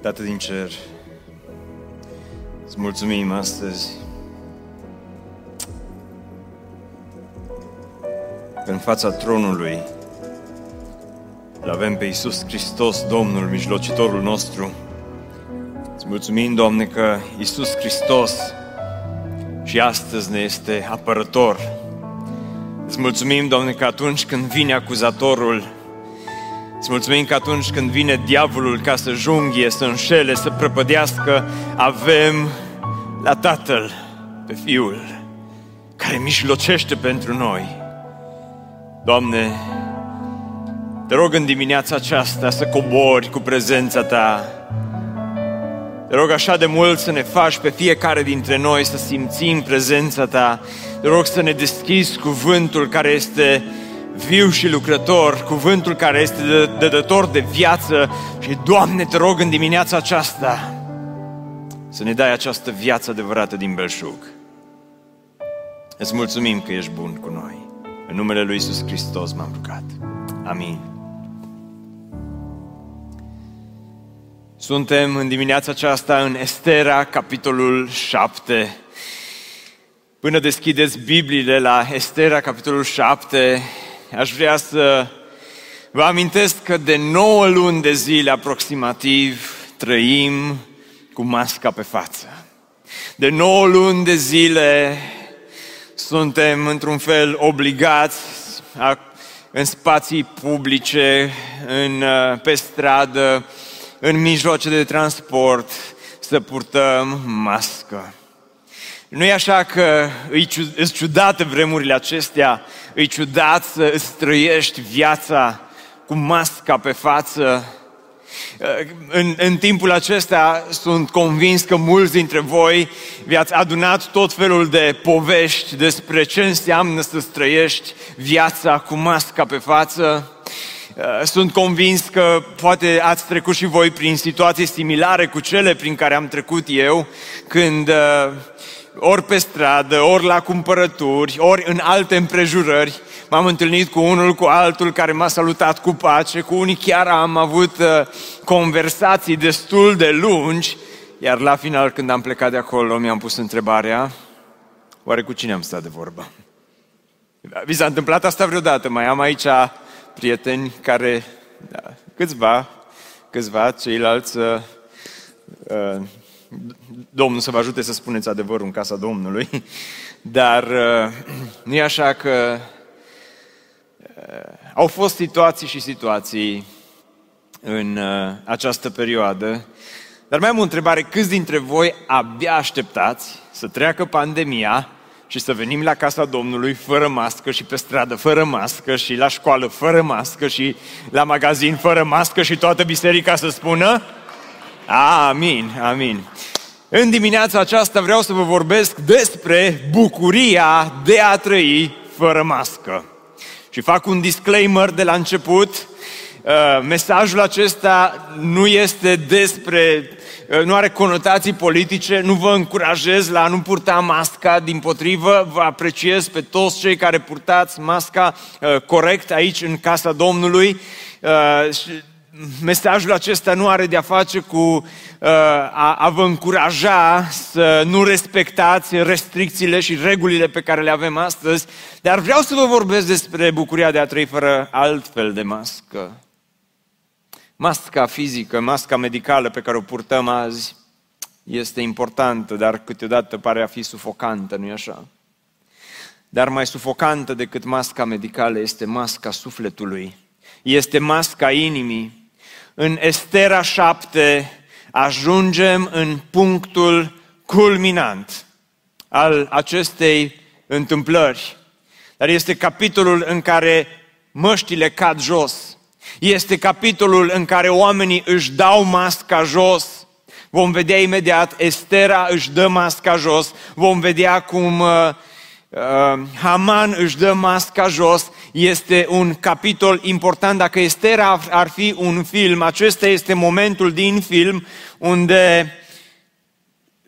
Tată din cer, îți mulțumim astăzi că în fața tronului îl avem pe Iisus Hristos, Domnul, mijlocitorul nostru. Îți mulțumim, Doamne, că Iisus Hristos și astăzi ne este apărător. Îți mulțumim, Doamne, că atunci când vine acuzatorul, Îți mulțumim că atunci când vine diavolul ca să junghie, să înșele, să prăpădească, avem la Tatăl, pe Fiul, care mijlocește pentru noi. Doamne, te rog în dimineața aceasta să cobori cu prezența Ta. Te rog așa de mult să ne faci pe fiecare dintre noi să simțim prezența Ta. Te rog să ne deschizi cuvântul care este viu și lucrător, cuvântul care este dădător de viață și, Doamne, te rog în dimineața aceasta să ne dai această viață adevărată din belșug. Îți mulțumim că ești bun cu noi. În numele Lui Iisus Hristos m-am rugat. Amin. Suntem în dimineața aceasta în Estera, capitolul 7. Până deschideți Bibliile la Estera, capitolul 7, aș vrea să vă amintesc că de 9 luni de zile aproximativ trăim cu masca pe față. De 9 luni de zile suntem într-un fel obligați a, în spații publice, în, pe stradă, în mijloace de transport, să purtăm mască. Nu e așa că îi ciudate vremurile acestea, îi ciudat să îți trăiești viața cu masca pe față. În, în timpul acesta sunt convins că mulți dintre voi vi-ați adunat tot felul de povești despre ce înseamnă să trăiești viața cu masca pe față. Sunt convins că poate ați trecut și voi prin situații similare cu cele prin care am trecut eu, când ori pe stradă, ori la cumpărături, ori în alte împrejurări. M-am întâlnit cu unul, cu altul care m-a salutat cu pace, cu unii chiar am avut uh, conversații destul de lungi, iar la final când am plecat de acolo mi-am pus întrebarea, oare cu cine am stat de vorbă? Vi s-a întâmplat asta vreodată? Mai am aici prieteni care, da, câțiva, câțiva, ceilalți uh, uh Domnul să vă ajute să spuneți adevărul în casa Domnului, dar uh, nu e așa că uh, au fost situații și situații în uh, această perioadă, dar mai am o întrebare, câți dintre voi abia așteptați să treacă pandemia și să venim la casa Domnului fără mască și pe stradă fără mască și la școală fără mască și la magazin fără mască și toată biserica să spună? Amin, amin. În dimineața aceasta vreau să vă vorbesc despre bucuria de a trăi fără mască. Și fac un disclaimer de la început. Uh, mesajul acesta nu este despre, uh, nu are conotații politice, nu vă încurajez la a nu purta masca, din potrivă vă apreciez pe toți cei care purtați masca uh, corect aici în casa Domnului mesajul acesta nu are de-a face cu uh, a, a vă încuraja să nu respectați restricțiile și regulile pe care le avem astăzi, dar vreau să vă vorbesc despre bucuria de a trăi fără altfel de mască. Masca fizică, masca medicală pe care o purtăm azi este importantă, dar câteodată pare a fi sufocantă, nu-i așa? Dar mai sufocantă decât masca medicală este masca sufletului, este masca inimii, în Estera 7 ajungem în punctul culminant al acestei întâmplări. Dar este capitolul în care măștile cad jos. Este capitolul în care oamenii își dau masca jos. Vom vedea imediat, Estera își dă masca jos. Vom vedea cum uh, uh, Haman își dă masca jos. Este un capitol important. Dacă Estera ar fi un film, acesta este momentul din film unde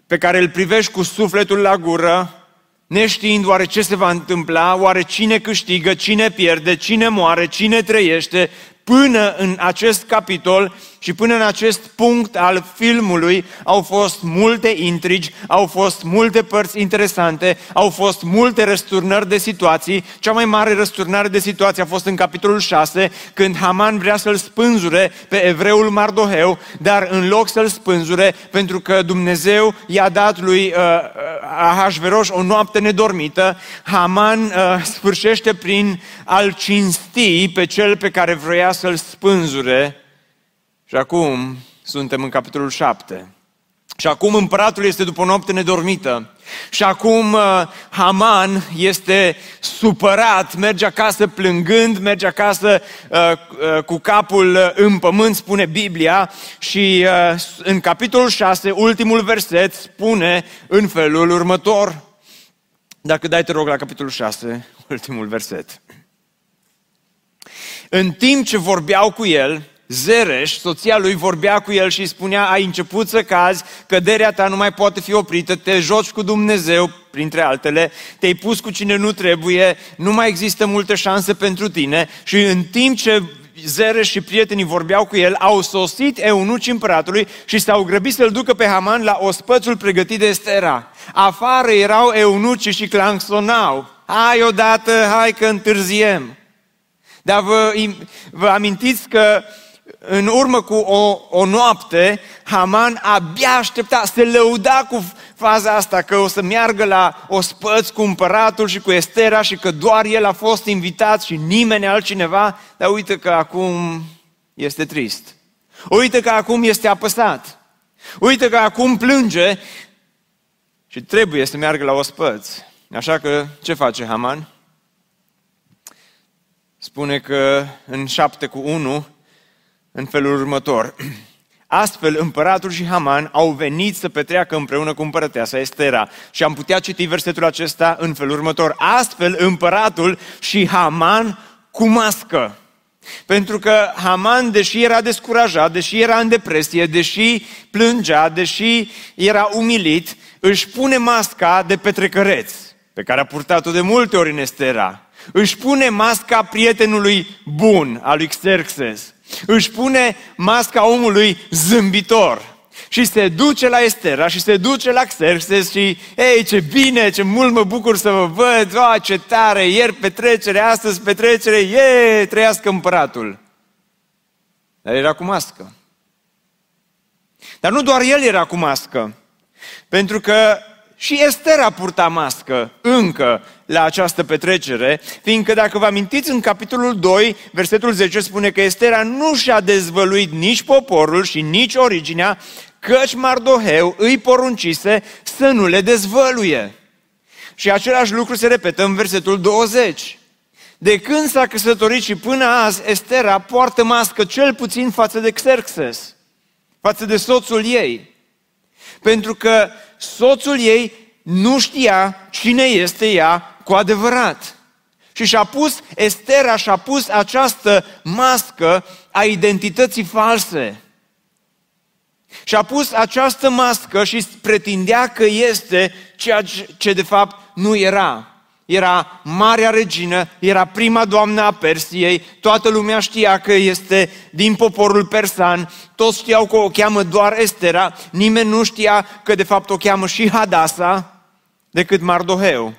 pe care îl privești cu sufletul la gură, neștiind oare ce se va întâmpla, oare cine câștigă, cine pierde, cine moare, cine trăiește, până în acest capitol și până în acest punct al filmului au fost multe intrigi, au fost multe părți interesante, au fost multe răsturnări de situații. Cea mai mare răsturnare de situații a fost în capitolul 6, când Haman vrea să-l spânzure pe evreul Mardoheu, dar în loc să-l spânzure, pentru că Dumnezeu i-a dat lui uh, uh Ahasveros o noapte nedormită, Haman uh, sfârșește prin al cinsti pe cel pe care vrea să-l spânzure și acum suntem în capitolul 7. Și acum împăratul este după o noapte nedormită. Și acum uh, Haman este supărat, merge acasă plângând, merge acasă uh, uh, cu capul uh, în pământ, spune Biblia. Și uh, în capitolul 6, ultimul verset, spune în felul următor. Dacă dai, te rog, la capitolul 6, ultimul verset. În timp ce vorbeau cu el, Zereș, soția lui, vorbea cu el și îi spunea, ai început să cazi, căderea ta nu mai poate fi oprită, te joci cu Dumnezeu, printre altele, te-ai pus cu cine nu trebuie, nu mai există multe șanse pentru tine și în timp ce Zereș și prietenii vorbeau cu el, au sosit eunuci împăratului și s-au grăbit să-l ducă pe Haman la ospățul pregătit de Estera. Afară erau eunuci și clangsonau. Hai odată, hai că întârziem. Dar vă, vă amintiți că în urmă cu o, o noapte, Haman abia aștepta, se lăuda cu faza asta, că o să meargă la ospăț cu împăratul și cu Estera și că doar el a fost invitat și nimeni altcineva, dar uite că acum este trist. Uite că acum este apăsat. Uite că acum plânge și trebuie să meargă la ospăț. Așa că ce face Haman? Spune că în șapte cu unu în felul următor. Astfel, împăratul și Haman au venit să petreacă împreună cu împărăteasa Estera. Și am putea citi versetul acesta în felul următor. Astfel, împăratul și Haman cu mască. Pentru că Haman, deși era descurajat, deși era în depresie, deși plângea, deși era umilit, își pune masca de petrecăreț, pe care a purtat-o de multe ori în Estera. Își pune masca prietenului bun, al lui Xerxes își pune masca omului zâmbitor și se duce la Estera și se duce la Xerxes și, ei, ce bine, ce mult mă bucur să vă văd, o, ce tare, ieri petrecere, astăzi petrecere, e, trăiască împăratul. Dar era cu mască. Dar nu doar el era cu mască, pentru că și Estera purta mască încă la această petrecere, fiindcă dacă vă amintiți în capitolul 2, versetul 10 spune că Estera nu și-a dezvăluit nici poporul și nici originea, căci Mardoheu îi poruncise să nu le dezvăluie. Și același lucru se repetă în versetul 20. De când s-a căsătorit și până azi, Estera poartă mască cel puțin față de Xerxes, față de soțul ei. Pentru că soțul ei nu știa cine este ea cu adevărat. Și și-a pus, Estera și-a pus această mască a identității false. Și-a pus această mască și pretindea că este ceea ce de fapt nu era. Era marea regină, era prima doamnă a Persiei, toată lumea știa că este din poporul persan, toți știau că o cheamă doar Estera, nimeni nu știa că de fapt o cheamă și Hadasa, decât Mardoheu.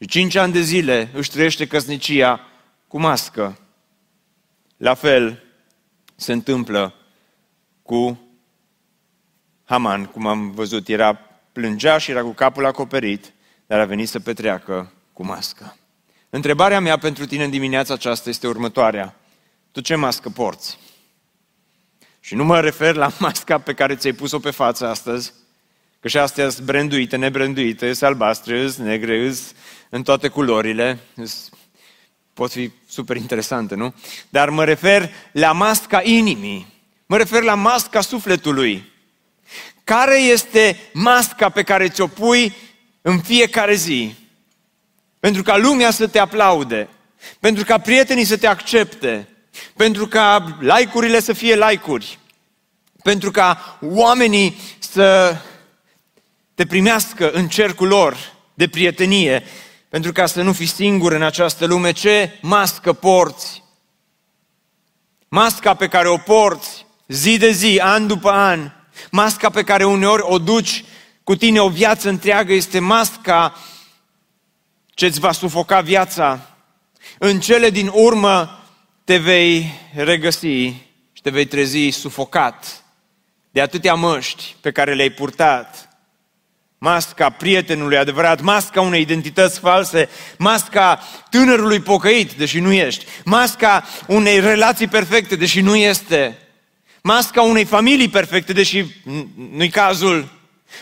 Și cinci ani de zile își trăiește căsnicia cu mască. La fel se întâmplă cu Haman, cum am văzut, era plângea și era cu capul acoperit, dar a venit să petreacă cu mască. Întrebarea mea pentru tine în dimineața aceasta este următoarea. Tu ce mască porți? Și nu mă refer la masca pe care ți-ai pus-o pe față astăzi, că și astea sunt branduite, nebranduite, sunt albastre, sunt negre, sunt în toate culorile, sunt pot fi super interesante, nu? Dar mă refer la masca inimii, mă refer la masca sufletului. Care este masca pe care ți-o pui în fiecare zi? Pentru ca lumea să te aplaude, pentru ca prietenii să te accepte, pentru ca like-urile să fie like-uri, pentru ca oamenii să te primească în cercul lor de prietenie, pentru ca să nu fii singur în această lume, ce mască porți? Masca pe care o porți zi de zi, an după an, masca pe care uneori o duci cu tine o viață întreagă, este masca ce îți va sufoca viața. În cele din urmă te vei regăsi și te vei trezi sufocat de atâtea măști pe care le-ai purtat, masca prietenului adevărat, masca unei identități false, masca tânărului pocăit, deși nu ești, masca unei relații perfecte, deși nu este, masca unei familii perfecte, deși nu-i cazul,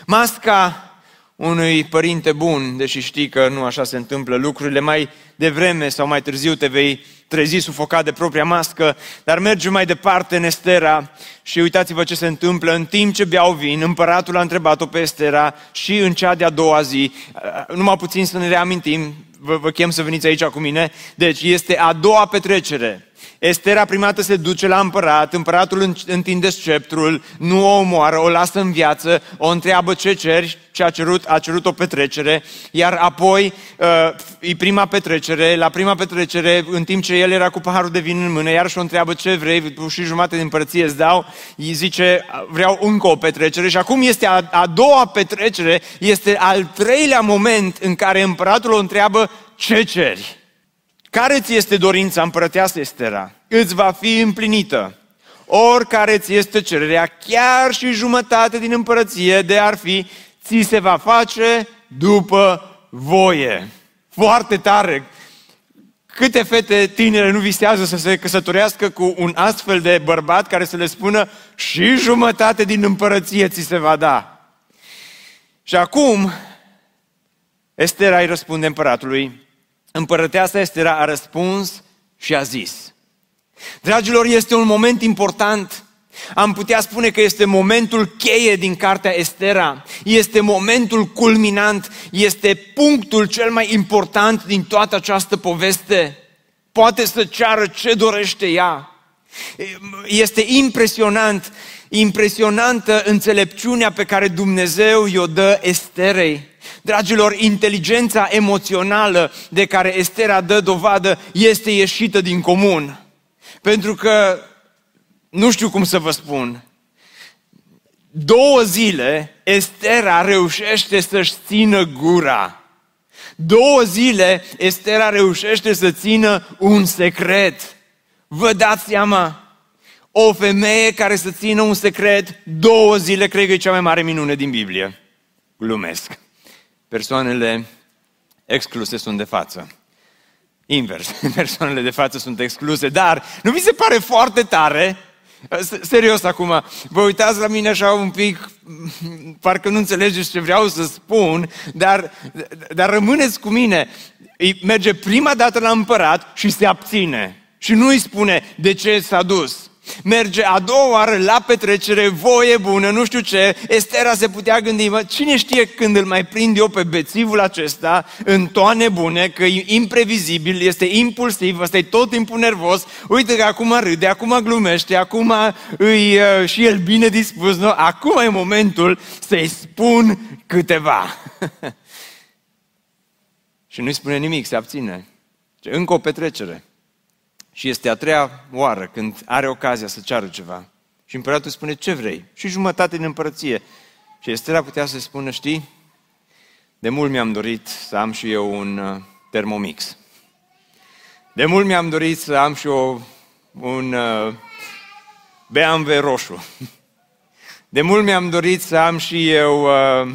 masca unui părinte bun, deși știi că nu așa se întâmplă lucrurile, mai devreme sau mai târziu te vei trezi sufocat de propria mască, dar merge mai departe în Estera și uitați-vă ce se întâmplă. În timp ce beau vin, împăratul a întrebat-o pe Estera și în cea de-a doua zi, numai puțin să ne reamintim, vă, vă chem să veniți aici cu mine, deci este a doua petrecere Estera primată se duce la împărat, împăratul întinde sceptrul, nu o omoară, o lasă în viață, o întreabă ce ceri, ce a cerut, a cerut o petrecere, iar apoi uh, e prima petrecere, la prima petrecere, în timp ce el era cu paharul de vin în mână, iarăși o întreabă ce vrei, și jumate din împărăție îți dau, îi zice vreau încă o petrecere și acum este a, a doua petrecere, este al treilea moment în care împăratul o întreabă ce ceri. Care ți este dorința împărăteasă, Estera? Îți va fi împlinită. Oricare ți este cererea, chiar și jumătate din împărăție de ar fi, ți se va face după voie. Foarte tare! Câte fete tinere nu visează să se căsătorească cu un astfel de bărbat care să le spună și jumătate din împărăție ți se va da. Și acum, Estera îi răspunde împăratului, Împărăteasa Estera a răspuns și a zis. Dragilor, este un moment important. Am putea spune că este momentul cheie din cartea Estera. Este momentul culminant. Este punctul cel mai important din toată această poveste. Poate să ceară ce dorește ea. Este impresionant, impresionantă înțelepciunea pe care Dumnezeu i-o dă Esterei. Dragilor, inteligența emoțională de care Estera dă dovadă este ieșită din comun. Pentru că, nu știu cum să vă spun, două zile Estera reușește să-și țină gura. Două zile Estera reușește să țină un secret. Vă dați seama? O femeie care să țină un secret două zile, cred că e cea mai mare minune din Biblie. Glumesc persoanele excluse sunt de față. Invers, persoanele de față sunt excluse, dar nu vi se pare foarte tare? Serios acum, vă uitați la mine așa un pic, parcă nu înțelegeți ce vreau să spun, dar, dar rămâneți cu mine. Merge prima dată la împărat și se abține. Și nu îi spune de ce s-a dus merge a doua oară la petrecere, voie bună, nu știu ce, Estera se putea gândi, mă, cine știe când îl mai prind eu pe bețivul acesta în toane bune, că e imprevizibil, este impulsiv, ăsta e tot timpul nervos, uite că acum râde, acum glumește, acum îi uh, și el bine dispus, nu? acum e momentul să-i spun câteva. și nu-i spune nimic, se abține. Încă o petrecere. Și este a treia oară când are ocazia să ceară ceva. Și împăratul spune, ce vrei? Și jumătate din împărăție. Și Estera putea să spună, știi, de mult mi-am dorit să am și eu un uh, termomix. De mult mi-am dorit să am și eu un uh, BMW roșu. De mult mi-am dorit să am și eu uh,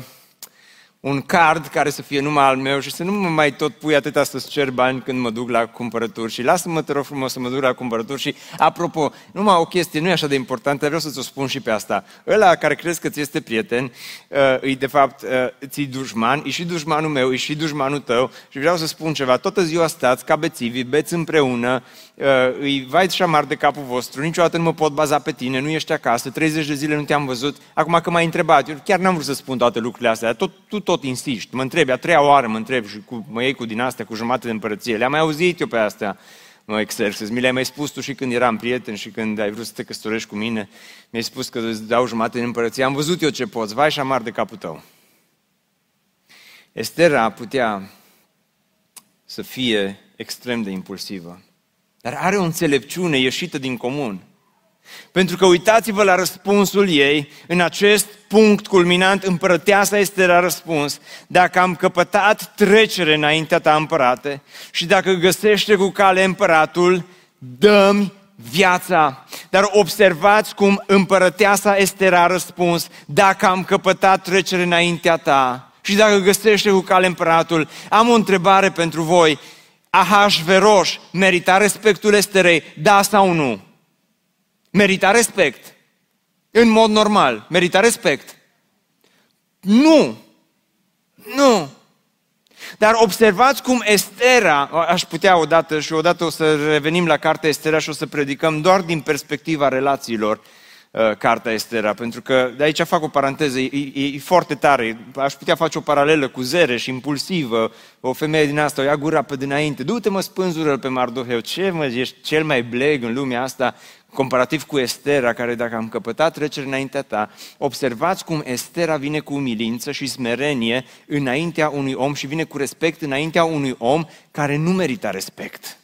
un card care să fie numai al meu și să nu mă mai tot pui atâta să-ți cer bani când mă duc la cumpărături și lasă-mă, te rog frumos, să mă duc la cumpărături și, apropo, numai o chestie, nu e așa de importantă, vreau să-ți o spun și pe asta. Ăla care crezi că ți este prieten, uh, e de fapt, uh, ți dușman, e și dușmanul meu, e și dușmanul tău și vreau să spun ceva, toată ziua stați ca bețivi, beți împreună, uh, îi vai și amar de capul vostru, niciodată nu mă pot baza pe tine, nu ești acasă, 30 de zile nu te-am văzut, acum că m-ai întrebat, eu chiar n-am vrut să spun toate lucrurile astea, tot, tu tot insiști, mă întrebi, a treia oară mă întrebi și cu, mă iei cu din astea, cu jumătate de împărăție. Le-am mai auzit eu pe astea, mă exercez. Mi le-ai mai spus tu și când eram prieten și când ai vrut să te căsătorești cu mine. Mi-ai spus că îți dau jumătate de împărăție. Am văzut eu ce poți, vai și amar de capul tău. Estera putea să fie extrem de impulsivă, dar are o înțelepciune ieșită din comun. Pentru că uitați-vă la răspunsul ei, în acest punct culminant, împărăteasa este la răspuns, dacă am căpătat trecere înaintea ta împărate și dacă găsește cu cale împăratul, dă viața. Dar observați cum împărăteasa este la răspuns, dacă am căpătat trecere înaintea ta și dacă găsește cu cale împăratul, am o întrebare pentru voi. Ahasveroș merita respectul Esterei, da sau nu? Merita respect. În mod normal, merita respect. Nu! Nu! Dar observați cum Estera, aș putea odată și odată o să revenim la cartea Estera și o să predicăm doar din perspectiva relațiilor uh, cartea Estera, pentru că de aici fac o paranteză, e, e, e foarte tare, aș putea face o paralelă cu zere și impulsivă, o femeie din asta o ia gura pe dinainte, du-te mă spânzură pe Mardoheu, ce mă, ești cel mai bleg în lumea asta, comparativ cu Estera, care dacă am căpătat trecere înaintea ta, observați cum Estera vine cu umilință și smerenie înaintea unui om și vine cu respect înaintea unui om care nu merită respect.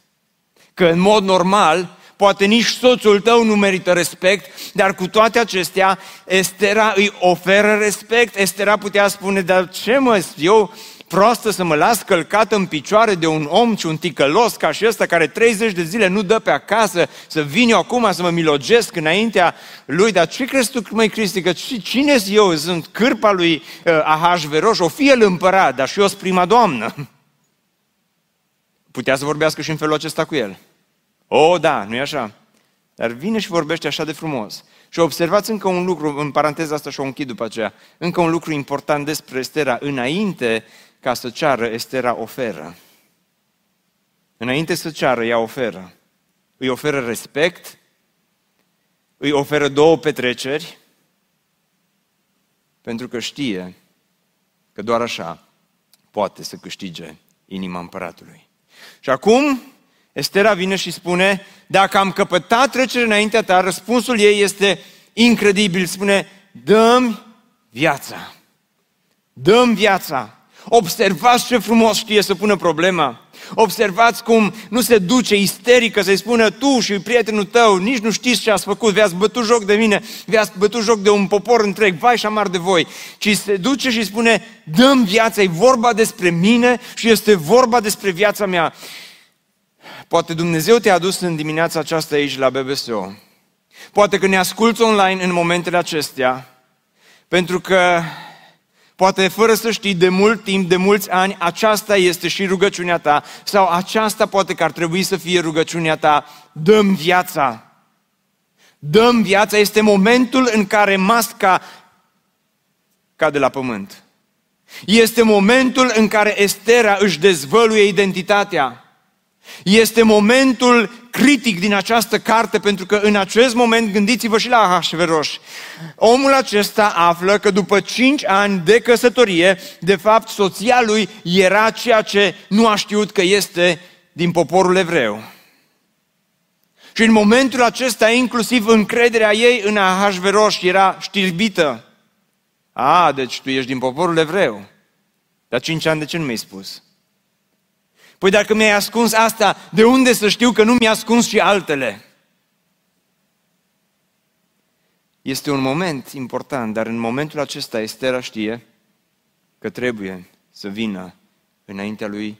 Că în mod normal, poate nici soțul tău nu merită respect, dar cu toate acestea, Estera îi oferă respect. Estera putea spune, dar ce mă, eu proastă să mă las călcat în picioare de un om și un ticălos ca și ăsta care 30 de zile nu dă pe acasă, să vin eu acum să mă milogesc înaintea lui, dar ce crezi tu, măi Cristi, că cine eu? Sunt cârpa lui uh, Ahasveroș, o fie el împărat, dar și eu sunt prima doamnă. Putea să vorbească și în felul acesta cu el. O, da, nu e așa? Dar vine și vorbește așa de frumos. Și observați încă un lucru, în paranteza asta și o închid după aceea, încă un lucru important despre Estera. Înainte ca să ceară, Estera oferă. Înainte să ceară, ea oferă. Îi oferă respect, îi oferă două petreceri, pentru că știe că doar așa poate să câștige inima împăratului. Și acum Estera vine și spune, dacă am căpătat trecere înaintea ta, răspunsul ei este incredibil. Spune, dăm viața. Dăm viața. Observați ce frumos știe să pună problema. Observați cum nu se duce isterică să-i spună tu și prietenul tău, nici nu știți ce ați făcut, vi-ați bătut joc de mine, vi-ați bătut joc de un popor întreg, vai și amar de voi, ci se duce și spune, dăm viața, e vorba despre mine și este vorba despre viața mea. Poate Dumnezeu te-a adus în dimineața aceasta aici la BBSO. Poate că ne asculți online în momentele acestea, pentru că Poate fără să știi de mult timp, de mulți ani, aceasta este și rugăciunea ta sau aceasta poate că ar trebui să fie rugăciunea ta. Dăm viața. Dăm viața. Este momentul în care masca cade la pământ. Este momentul în care Estera își dezvăluie identitatea. Este momentul critic din această carte, pentru că în acest moment, gândiți-vă și la Ahasveroș, omul acesta află că după cinci ani de căsătorie, de fapt, soția lui era ceea ce nu a știut că este din poporul evreu. Și în momentul acesta, inclusiv încrederea ei în Ahasveroș era știrbită. A, deci tu ești din poporul evreu. Dar cinci ani de ce nu mi-ai spus? Păi dacă mi-ai ascuns asta, de unde să știu că nu mi-ai ascuns și altele? Este un moment important, dar în momentul acesta Estera știe că trebuie să vină înaintea lui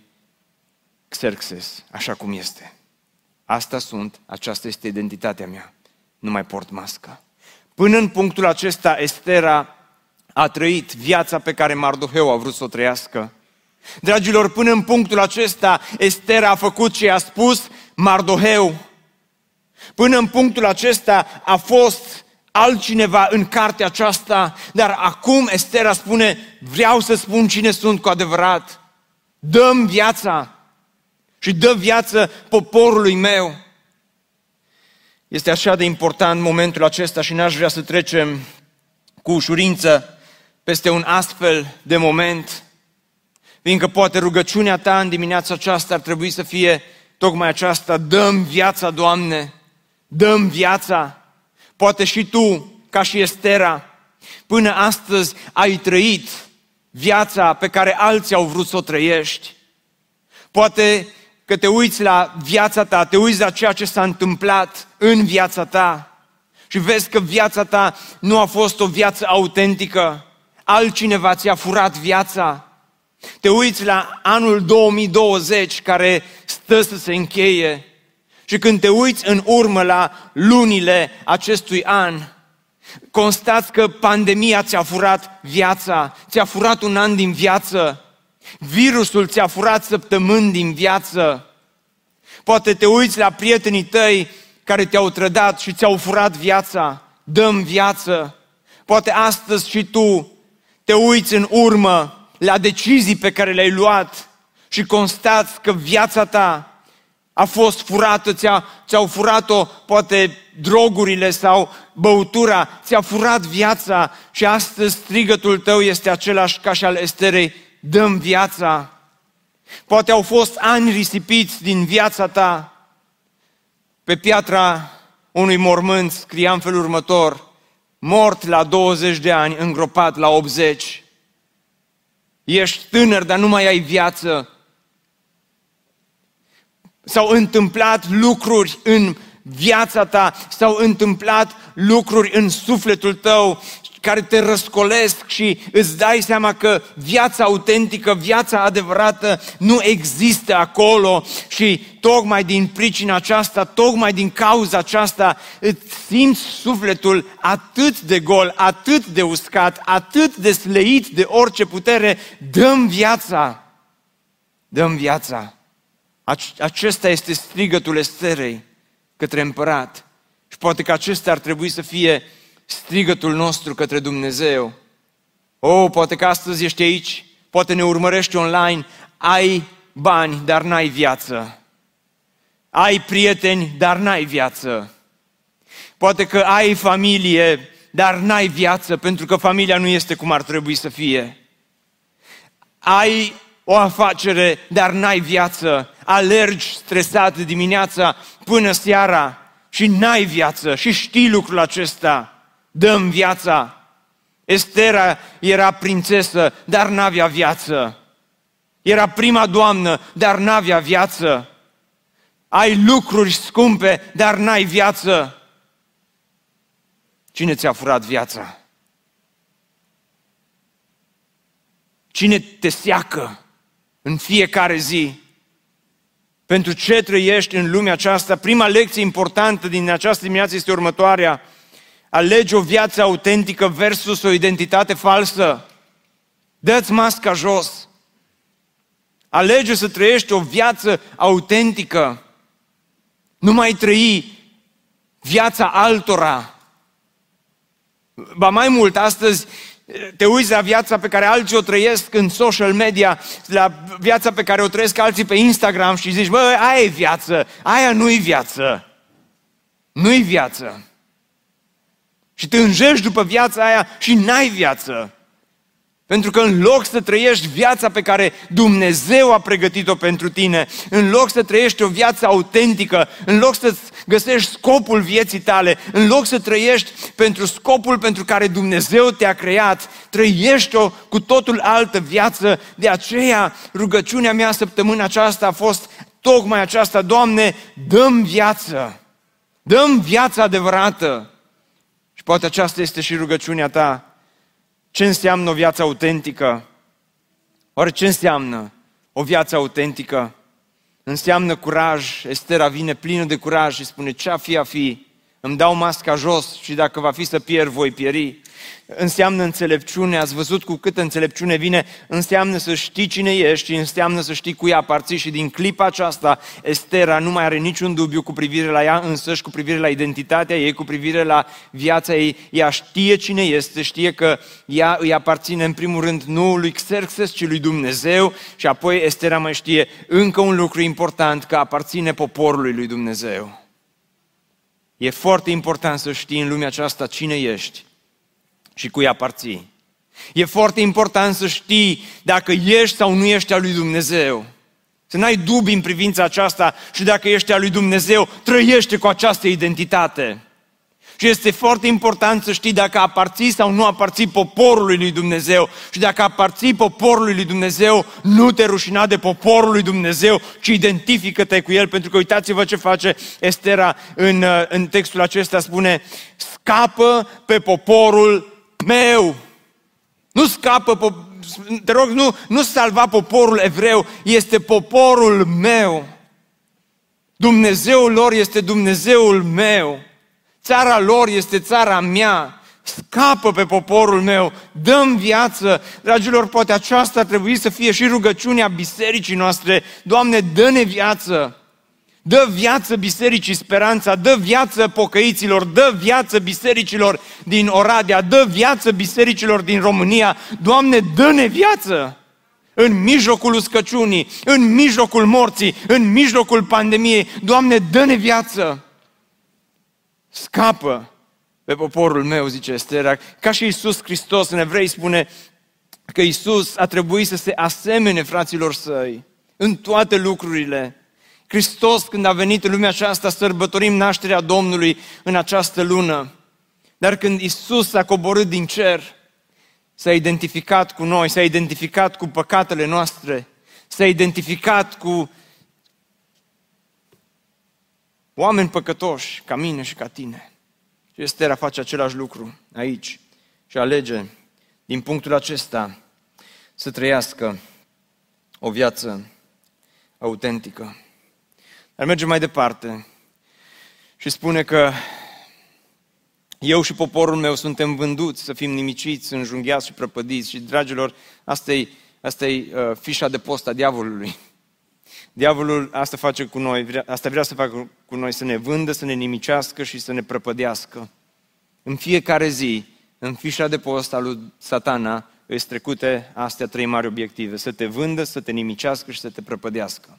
Xerxes, așa cum este. Asta sunt, aceasta este identitatea mea. Nu mai port mască. Până în punctul acesta, Estera a trăit viața pe care Mardoheu a vrut să o trăiască. Dragilor, până în punctul acesta, Estera a făcut ce a spus Mardoheu. Până în punctul acesta a fost altcineva în cartea aceasta, dar acum Estera spune, vreau să spun cine sunt cu adevărat. Dăm viața și dă viață poporului meu. Este așa de important momentul acesta și n-aș vrea să trecem cu ușurință peste un astfel de moment, fiindcă poate rugăciunea ta în dimineața aceasta ar trebui să fie tocmai aceasta, dăm viața, Doamne, dăm viața. Poate și tu, ca și Estera, până astăzi ai trăit viața pe care alții au vrut să o trăiești. Poate că te uiți la viața ta, te uiți la ceea ce s-a întâmplat în viața ta și vezi că viața ta nu a fost o viață autentică, altcineva ți-a furat viața. Te uiți la anul 2020 care stă să se încheie și când te uiți în urmă la lunile acestui an, constați că pandemia ți-a furat viața, ți-a furat un an din viață, virusul ți-a furat săptămâni din viață. Poate te uiți la prietenii tăi care te-au trădat și ți-au furat viața, dăm viață. Poate astăzi și tu te uiți în urmă la decizii pe care le-ai luat și constați că viața ta a fost furată, ți-a, ți-au furat-o poate drogurile sau băutura, ți-a furat viața și astăzi strigătul tău este același ca și al Esterei, dăm viața. Poate au fost ani risipiți din viața ta. Pe piatra unui mormânt scria în felul următor, mort la 20 de ani, îngropat la 80. Ești tânăr, dar nu mai ai viață. S-au întâmplat lucruri în viața ta, s-au întâmplat lucruri în sufletul tău care te răscolesc și îți dai seama că viața autentică, viața adevărată nu există acolo și tocmai din pricina aceasta, tocmai din cauza aceasta, îți simți sufletul atât de gol, atât de uscat, atât de sleit de orice putere, dăm viața, dăm viața. Acesta este strigătul Esterei către împărat. Și poate că acesta ar trebui să fie strigătul nostru către Dumnezeu. Oh, poate că astăzi ești aici, poate ne urmărești online, ai bani, dar n-ai viață. Ai prieteni, dar n-ai viață. Poate că ai familie, dar n-ai viață, pentru că familia nu este cum ar trebui să fie. Ai o afacere, dar n-ai viață. Alergi stresat dimineața până seara și n-ai viață și știi lucrul acesta dăm viața. Estera era prințesă, dar n-avea viață. Era prima doamnă, dar n-avea viață. Ai lucruri scumpe, dar n-ai viață. Cine ți-a furat viața? Cine te seacă în fiecare zi? Pentru ce trăiești în lumea aceasta? Prima lecție importantă din această dimineață este următoarea. Alegi o viață autentică versus o identitate falsă. Dă-ți masca jos. Alege să trăiești o viață autentică. Nu mai trăi viața altora. Ba mai mult, astăzi te uiți la viața pe care alții o trăiesc în social media, la viața pe care o trăiesc alții pe Instagram și zici, bă, aia e viață, aia nu-i viață. Nu-i viață. Și te înjești după viața aia și n-ai viață. Pentru că în loc să trăiești viața pe care Dumnezeu a pregătit-o pentru tine, în loc să trăiești o viață autentică, în loc să găsești scopul vieții tale, în loc să trăiești pentru scopul pentru care Dumnezeu te-a creat, trăiești-o cu totul altă viață. De aceea rugăciunea mea săptămâna aceasta a fost tocmai aceasta, Doamne, dăm viață, dăm viața adevărată. Poate aceasta este și rugăciunea ta. Ce înseamnă o viață autentică? Oare ce înseamnă o viață autentică? Înseamnă curaj. Estera vine plină de curaj și spune ce a fi a fi. Îmi dau masca jos și dacă va fi să pierd, voi pieri. Înseamnă înțelepciune, ați văzut cu câtă înțelepciune vine, înseamnă să știi cine ești, înseamnă să știi cui aparții și din clipa aceasta Estera nu mai are niciun dubiu cu privire la ea însăși, cu privire la identitatea ei, cu privire la viața ei, ea știe cine este, știe că ea îi aparține în primul rând nu lui Xerxes, ci lui Dumnezeu și apoi Estera mai știe încă un lucru important, că aparține poporului lui Dumnezeu. E foarte important să știi în lumea aceasta cine ești și cui aparții. E foarte important să știi dacă ești sau nu ești al lui Dumnezeu. Să n-ai dubii în privința aceasta și dacă ești al lui Dumnezeu, trăiește cu această identitate. Și este foarte important să știi dacă aparții sau nu aparții poporului lui Dumnezeu. Și dacă aparții poporului lui Dumnezeu, nu te rușina de poporul lui Dumnezeu, ci identifică-te cu el. Pentru că uitați-vă ce face Estera în, în textul acesta, spune, scapă pe poporul meu. Nu scapă, te rog, nu, nu salva poporul evreu, este poporul meu. Dumnezeul lor este Dumnezeul meu. Țara lor este țara mea. Scapă pe poporul meu, dăm viață. Dragilor, poate aceasta ar trebui să fie și rugăciunea bisericii noastre. Doamne, dă-ne viață. Dă viață bisericii Speranța, dă viață pocăiților, dă viață bisericilor din Oradea, dă viață bisericilor din România. Doamne, dă-ne viață! În mijlocul uscăciunii, în mijlocul morții, în mijlocul pandemiei. Doamne, dă-ne viață! Scapă pe poporul meu, zice Estera. Ca și Iisus Hristos în evrei spune că Iisus a trebuit să se asemene fraților săi în toate lucrurile. Hristos, când a venit în lumea aceasta, sărbătorim nașterea Domnului în această lună. Dar când Isus a coborât din cer, s-a identificat cu noi, s-a identificat cu păcatele noastre, s-a identificat cu oameni păcătoși, ca mine și ca tine. Și Estera face același lucru aici și alege din punctul acesta să trăiască o viață autentică. Dar merge mai departe și spune că eu și poporul meu suntem vânduți să fim nimiciți, înjunghiați și prăpădiți. Și, dragilor, asta e, asta e uh, fișa de post a diavolului. Diavolul asta face cu noi, vrea, asta vrea să facă cu noi, să ne vândă, să ne nimicească și să ne prăpădească. În fiecare zi, în fișa de post a lui satana, îți trecute astea trei mari obiective. Să te vândă, să te nimicească și să te prăpădească.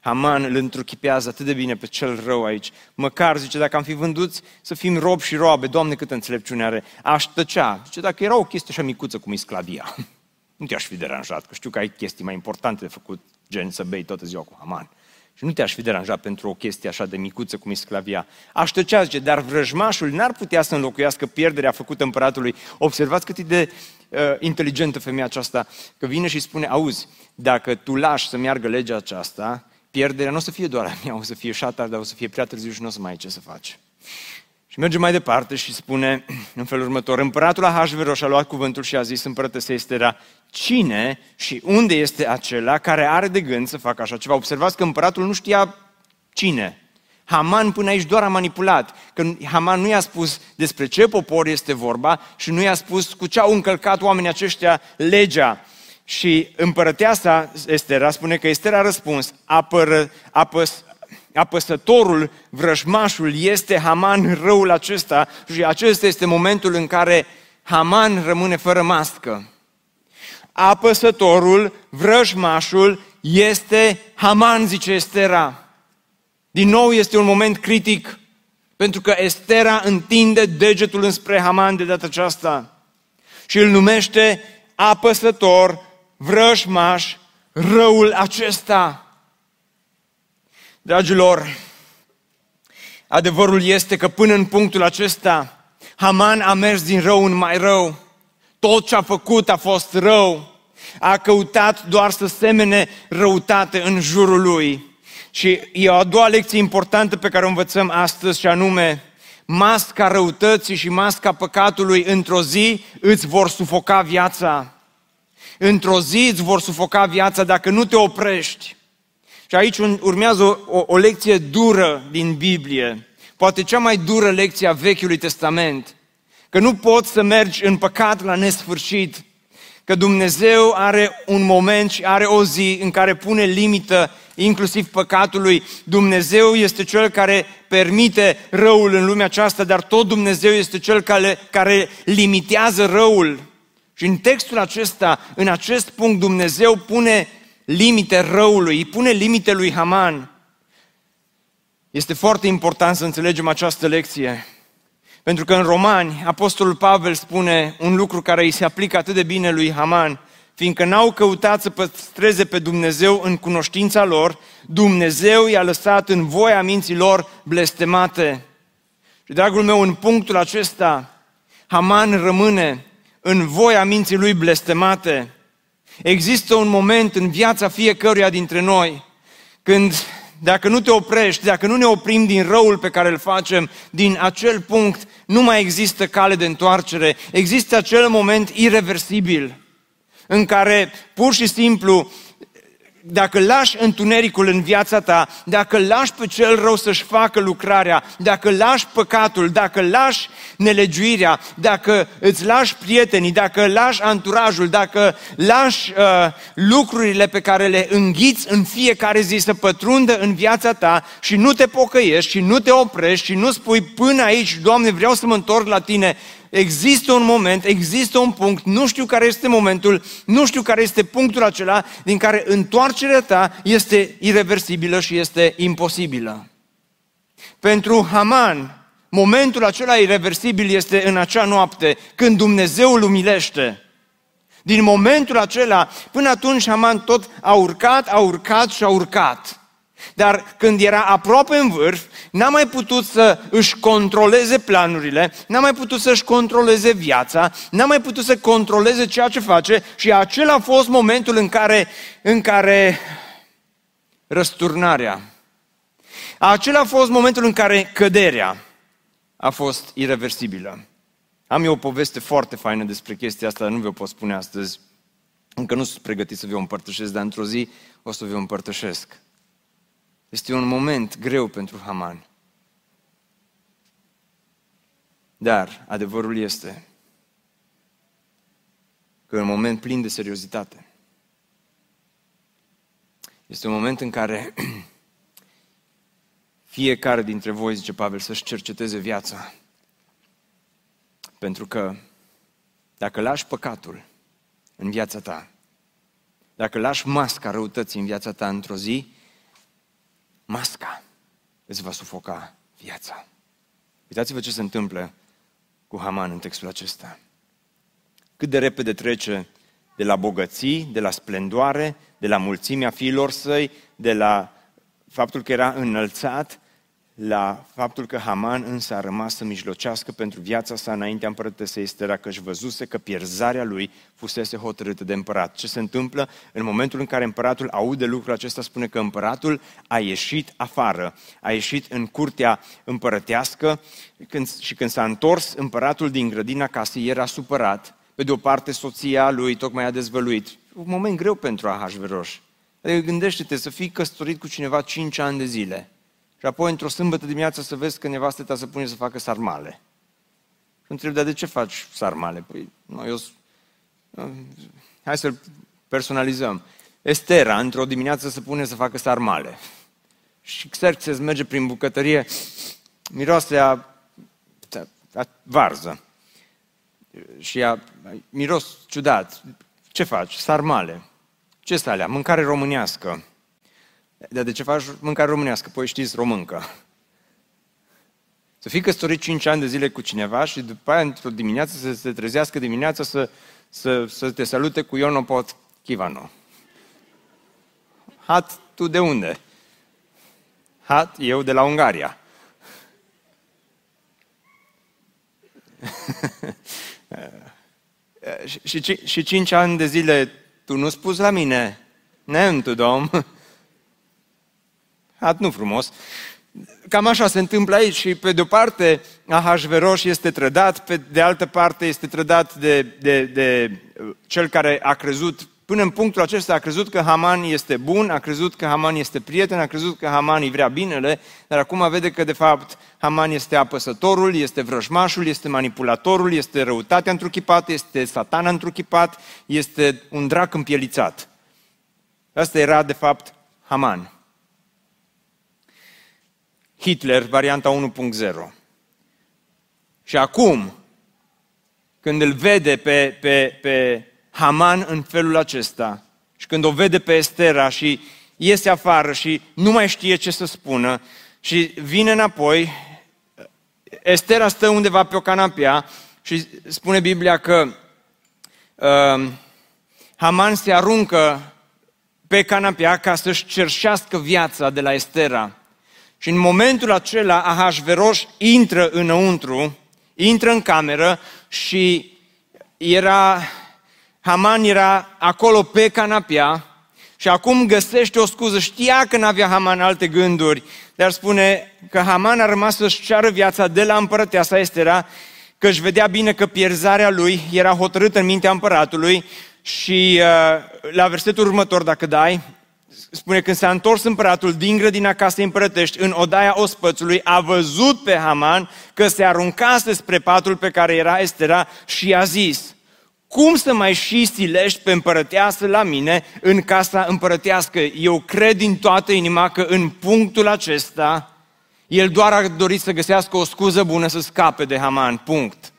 Haman îl întruchipează atât de bine pe cel rău aici. Măcar, zice, dacă am fi vânduți să fim robi și roabe, Doamne, câtă înțelepciune are, aș tăcea. Zice, dacă era o chestie așa micuță cum e sclavia, nu te-aș fi deranjat, că știu că ai chestii mai importante de făcut, gen să bei toată ziua cu Haman. Și nu te-aș fi deranjat pentru o chestie așa de micuță cum e sclavia. Aș tăcea, zice, dar vrăjmașul n-ar putea să înlocuiască pierderea făcută împăratului. Observați cât e de uh, inteligentă femeia aceasta, că vine și spune, auzi, dacă tu lași să meargă legea aceasta, pierderea nu o să fie doar a mea, o să fie și a ta, dar o să fie prea târziu și nu o să mai ai ce să faci. Și merge mai departe și spune în felul următor, împăratul Ahasveros a luat cuvântul și a zis împărătese Estera, cine și unde este acela care are de gând să facă așa ceva? Observați că împăratul nu știa cine. Haman până aici doar a manipulat, că Haman nu i-a spus despre ce popor este vorba și nu i-a spus cu ce au încălcat oamenii aceștia legea. Și împărăteasa Estera spune că Estera a răspuns, apără, apăs, apăsătorul, vrăjmașul este Haman răul acesta și acesta este momentul în care Haman rămâne fără mască. Apăsătorul, vrăjmașul este Haman, zice Estera. Din nou este un moment critic, pentru că Estera întinde degetul înspre Haman de data aceasta și îl numește apăsător, vrăjmaș răul acesta. Dragilor, adevărul este că până în punctul acesta, Haman a mers din rău în mai rău. Tot ce a făcut a fost rău. A căutat doar să semene răutate în jurul lui. Și e o a doua lecție importantă pe care o învățăm astăzi și anume, masca răutății și masca păcatului într-o zi îți vor sufoca viața într-o zi îți vor sufoca viața dacă nu te oprești. Și aici urmează o, o, o lecție dură din Biblie. poate cea mai dură lecție a Vechiului Testament, că nu poți să mergi în păcat la nesfârșit, că Dumnezeu are un moment și are o zi în care pune limită inclusiv păcatului. Dumnezeu este cel care permite răul în lumea aceasta, dar tot Dumnezeu este cel care, care limitează răul. Și în textul acesta, în acest punct, Dumnezeu pune limite răului, îi pune limite lui Haman. Este foarte important să înțelegem această lecție. Pentru că în Romani, Apostolul Pavel spune un lucru care îi se aplică atât de bine lui Haman, fiindcă n-au căutat să păstreze pe Dumnezeu în cunoștința lor, Dumnezeu i-a lăsat în voia minții lor blestemate. Și, dragul meu, în punctul acesta, Haman rămâne în voia minții lui blestemate. Există un moment în viața fiecăruia dintre noi când dacă nu te oprești, dacă nu ne oprim din răul pe care îl facem, din acel punct, nu mai există cale de întoarcere. Există acel moment irreversibil în care pur și simplu dacă lași întunericul în viața ta, dacă lași pe cel rău să-și facă lucrarea, dacă lași păcatul, dacă lași nelegiuirea, dacă îți lași prietenii, dacă lași anturajul, dacă lași uh, lucrurile pe care le înghiți în fiecare zi să pătrundă în viața ta și nu te pocăiești și nu te oprești și nu spui până aici, Doamne, vreau să mă întorc la Tine, există un moment, există un punct, nu știu care este momentul, nu știu care este punctul acela din care întoarcerea ta este irreversibilă și este imposibilă. Pentru Haman, momentul acela irreversibil este în acea noapte, când Dumnezeu îl umilește. Din momentul acela, până atunci Haman tot a urcat, a urcat și a urcat. Dar când era aproape în vârf, n-a mai putut să își controleze planurile, n-a mai putut să își controleze viața, n-a mai putut să controleze ceea ce face și acela a fost momentul în care, în care răsturnarea, acela a fost momentul în care căderea a fost irreversibilă. Am eu o poveste foarte faină despre chestia asta, nu vă pot spune astăzi. Încă nu sunt pregătit să vi-o împărtășesc, dar într-o zi o să vi-o împărtășesc. Este un moment greu pentru Haman. Dar adevărul este că e un moment plin de seriozitate. Este un moment în care fiecare dintre voi, zice Pavel, să-și cerceteze viața. Pentru că dacă lași păcatul în viața ta, dacă lași masca răutății în viața ta într-o zi, masca îți va sufoca viața. Uitați-vă ce se întâmplă cu Haman în textul acesta. Cât de repede trece de la bogății, de la splendoare, de la mulțimea fiilor săi, de la faptul că era înălțat, la faptul că Haman însă a rămas să mijlocească pentru viața sa înaintea împărătesei Estera, că își văzuse că pierzarea lui fusese hotărâtă de împărat. Ce se întâmplă? În momentul în care împăratul aude lucrul acesta, spune că împăratul a ieșit afară, a ieșit în curtea împărătească când, și când s-a întors împăratul din grădina casei era supărat. Pe de o parte, soția lui tocmai a dezvăluit. Un moment greu pentru Ahasveroș. Adică gândește-te să fii căsătorit cu cineva 5 ani de zile și apoi, într-o sâmbătă dimineață, să vezi că nevastă ta se pune să facă sarmale. Și întreb, dar de ce faci sarmale? Păi, nu, eu... Hai să-l personalizăm. Estera, într-o dimineață, se pune să facă sarmale. Și Xerxes merge prin bucătărie, miroase a, a, a varză. Și a miros ciudat. Ce faci? Sarmale. Ce sunt alea? Mâncare românească. Dar de ce faci mâncare românească? Păi știți, româncă. Să fii căsătorit 5 ani de zile cu cineva și după aia, într-o dimineață, să se trezească dimineața să, să, să te salute cu Iono Pot Chivano. Hat, tu de unde? Hat, eu de la Ungaria. și, și, și cinci ani de zile tu nu spus la mine, ne tu domn, nu frumos. Cam așa se întâmplă aici și pe de o parte Ahasveros este trădat, pe de altă parte este trădat de, de, de cel care a crezut până în punctul acesta a crezut că Haman este bun, a crezut că Haman este prieten, a crezut că Haman îi vrea binele, dar acum vede că de fapt Haman este apăsătorul, este vrăjmașul, este manipulatorul, este răutatea întruchipată, este satana întruchipat, este un drac împielițat. Asta era de fapt Haman. Hitler, varianta 1.0. Și acum, când îl vede pe, pe, pe Haman în felul acesta și când o vede pe Estera și iese afară și nu mai știe ce să spună și vine înapoi, Estera stă undeva pe o canapea și spune Biblia că uh, Haman se aruncă pe canapea ca să-și cerșească viața de la Estera. Și în momentul acela Ahasveros intră înăuntru, intră în cameră și era, Haman era acolo pe canapea și acum găsește o scuză. Știa că n-avea Haman alte gânduri, dar spune că Haman a rămas să-și ceară viața de la împărăteasa Estera, că își vedea bine că pierzarea lui era hotărâtă în mintea împăratului și uh, la versetul următor, dacă dai, spune, când s-a întors împăratul din grădina casei împărătești în odaia ospățului, a văzut pe Haman că se aruncase spre patul pe care era Estera și a zis, cum să mai și silești pe împărăteasă la mine în casa împărătească? Eu cred din toată inima că în punctul acesta el doar a dorit să găsească o scuză bună să scape de Haman, punct.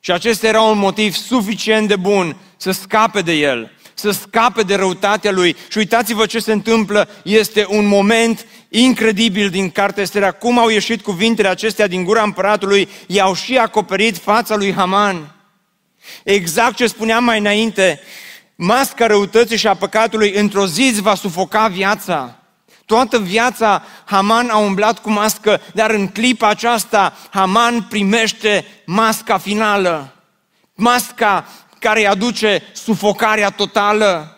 Și acesta era un motiv suficient de bun să scape de el să scape de răutatea lui. Și uitați-vă ce se întâmplă, este un moment incredibil din cartea Estera. Cum au ieșit cuvintele acestea din gura împăratului, i-au și acoperit fața lui Haman. Exact ce spuneam mai înainte, masca răutății și a păcatului într-o zi îți va sufoca viața. Toată viața Haman a umblat cu mască, dar în clipa aceasta Haman primește masca finală. Masca care îi aduce sufocarea totală.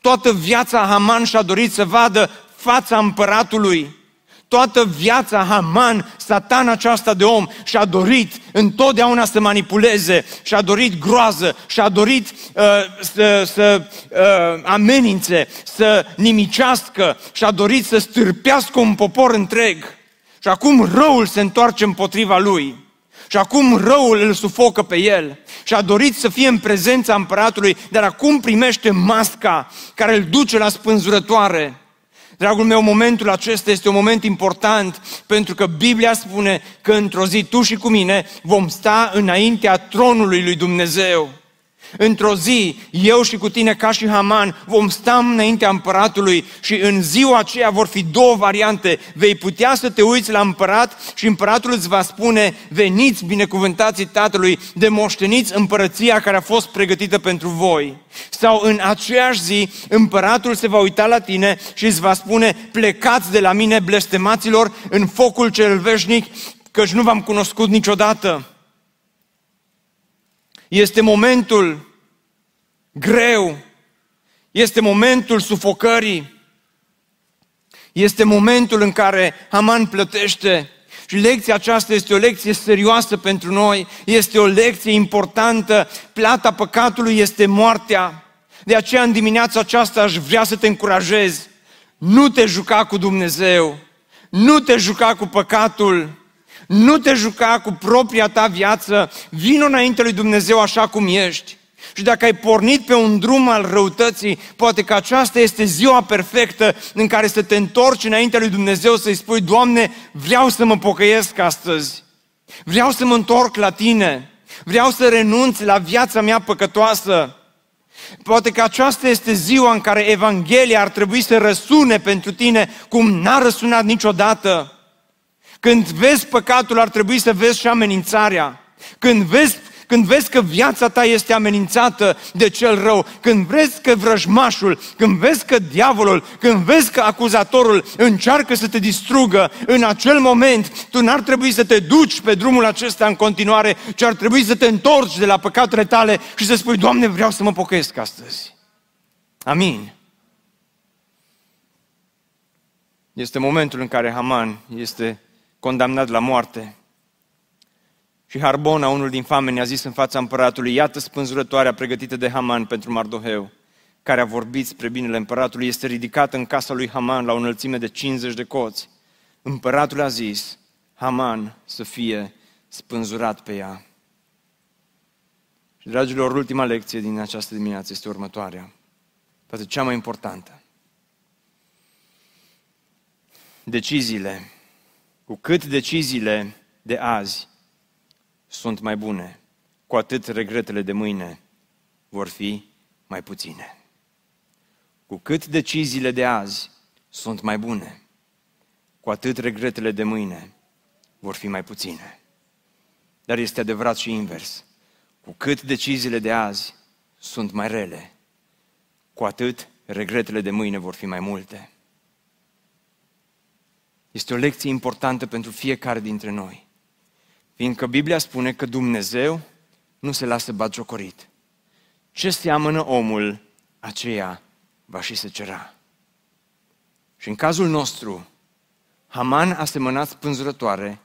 Toată viața Haman și-a dorit să vadă fața împăratului. Toată viața Haman, satana aceasta de om, și-a dorit întotdeauna să manipuleze, și-a dorit groază, și-a dorit uh, să, să uh, amenințe, să nimicească, și-a dorit să stârpească un popor întreg. Și acum răul se întoarce împotriva lui. Și acum răul îl sufocă pe el și a dorit să fie în prezența împăratului, dar acum primește masca care îl duce la spânzurătoare. Dragul meu, momentul acesta este un moment important pentru că Biblia spune că într-o zi tu și cu mine vom sta înaintea tronului lui Dumnezeu. Într-o zi, eu și cu tine, ca și Haman, vom sta înaintea împăratului și în ziua aceea vor fi două variante. Vei putea să te uiți la împărat și împăratul îți va spune, veniți binecuvântații Tatălui, demoșteniți împărăția care a fost pregătită pentru voi. Sau în aceeași zi, împăratul se va uita la tine și îți va spune, plecați de la mine, blestemaților, în focul cel veșnic, căci nu v-am cunoscut niciodată. Este momentul greu, este momentul sufocării, este momentul în care Haman plătește. Și lecția aceasta este o lecție serioasă pentru noi, este o lecție importantă. Plata păcatului este moartea. De aceea în dimineața aceasta aș vrea să te încurajez. Nu te juca cu Dumnezeu, nu te juca cu păcatul, nu te juca cu propria ta viață, vino înainte lui Dumnezeu așa cum ești. Și dacă ai pornit pe un drum al răutății, poate că aceasta este ziua perfectă în care să te întorci înainte lui Dumnezeu să-i spui, Doamne, vreau să mă pocăiesc astăzi. Vreau să mă întorc la Tine. Vreau să renunț la viața mea păcătoasă. Poate că aceasta este ziua în care Evanghelia ar trebui să răsune pentru tine cum n-a răsunat niciodată. Când vezi păcatul, ar trebui să vezi și amenințarea. Când vezi, când vezi că viața ta este amenințată de cel rău, când vezi că vrăjmașul, când vezi că diavolul, când vezi că acuzatorul încearcă să te distrugă, în acel moment tu n-ar trebui să te duci pe drumul acesta în continuare, ci ar trebui să te întorci de la păcatele tale și să spui, Doamne, vreau să mă pocăiesc astăzi. Amin. Este momentul în care Haman este condamnat la moarte. Și Harbona, unul din fameni, a zis în fața împăratului, iată spânzurătoarea pregătită de Haman pentru Mardoheu, care a vorbit spre binele împăratului, este ridicată în casa lui Haman la o înălțime de 50 de coți. Împăratul a zis, Haman să fie spânzurat pe ea. Și, dragilor, ultima lecție din această dimineață este următoarea. Poate cea mai importantă. Deciziile. Cu cât deciziile de azi sunt mai bune, cu atât regretele de mâine vor fi mai puține. Cu cât deciziile de azi sunt mai bune, cu atât regretele de mâine vor fi mai puține. Dar este adevărat și invers. Cu cât deciziile de azi sunt mai rele, cu atât regretele de mâine vor fi mai multe. Este o lecție importantă pentru fiecare dintre noi. Fiindcă Biblia spune că Dumnezeu nu se lasă batjocorit. Ce seamănă omul, aceea va și se cera. Și în cazul nostru, Haman a semănat spânzurătoare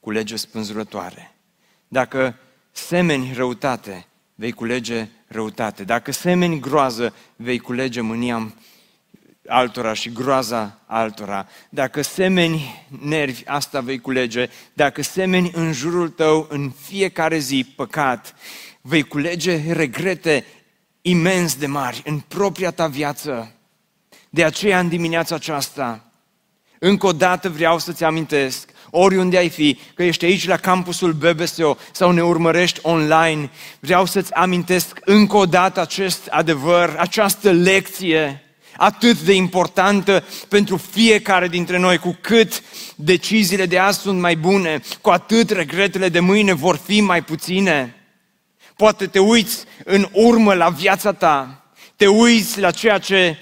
cu lege spânzurătoare. Dacă semeni răutate, vei culege răutate. Dacă semeni groază, vei culege mânia altora și groaza altora. Dacă semeni nervi, asta vei culege. Dacă semeni în jurul tău în fiecare zi păcat, vei culege regrete imens de mari în propria ta viață. De aceea, în dimineața aceasta, încă o dată vreau să-ți amintesc, oriunde ai fi, că ești aici la campusul BBSO sau ne urmărești online, vreau să-ți amintesc încă o dată acest adevăr, această lecție atât de importantă pentru fiecare dintre noi. Cu cât deciziile de azi sunt mai bune, cu atât regretele de mâine vor fi mai puține. Poate te uiți în urmă la viața ta, te uiți la ceea ce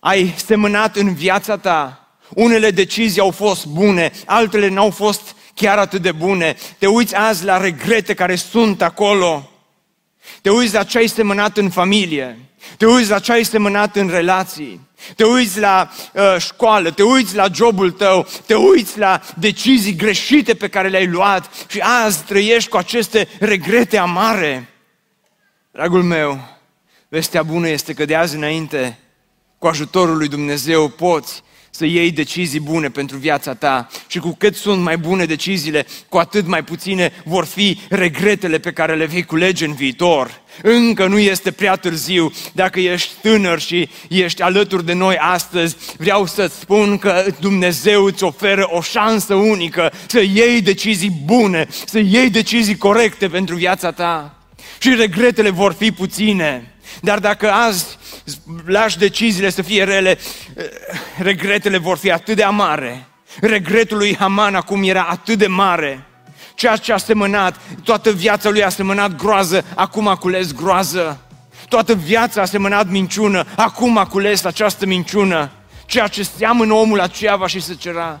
ai semănat în viața ta. Unele decizii au fost bune, altele n-au fost chiar atât de bune. Te uiți azi la regrete care sunt acolo. Te uiți la ce ai semănat în familie, te uiți la ce ai semănat în relații, te uiți la uh, școală, te uiți la jobul tău, te uiți la decizii greșite pe care le-ai luat și azi trăiești cu aceste regrete amare. Dragul meu, vestea bună este că de azi înainte, cu ajutorul lui Dumnezeu, poți să iei decizii bune pentru viața ta și cu cât sunt mai bune deciziile, cu atât mai puține vor fi regretele pe care le vei culege în viitor. Încă nu este prea târziu. Dacă ești tânăr și ești alături de noi astăzi, vreau să-ți spun că Dumnezeu îți oferă o șansă unică să iei decizii bune, să iei decizii corecte pentru viața ta. Și regretele vor fi puține. Dar dacă azi lași deciziile să fie rele, regretele vor fi atât de amare. Regretul lui Haman acum era atât de mare. Ceea ce a semănat, toată viața lui a semănat groază, acum a cules groază. Toată viața a semănat minciună, acum a cules această minciună. Ceea ce seamănă omul aceea va și se cera.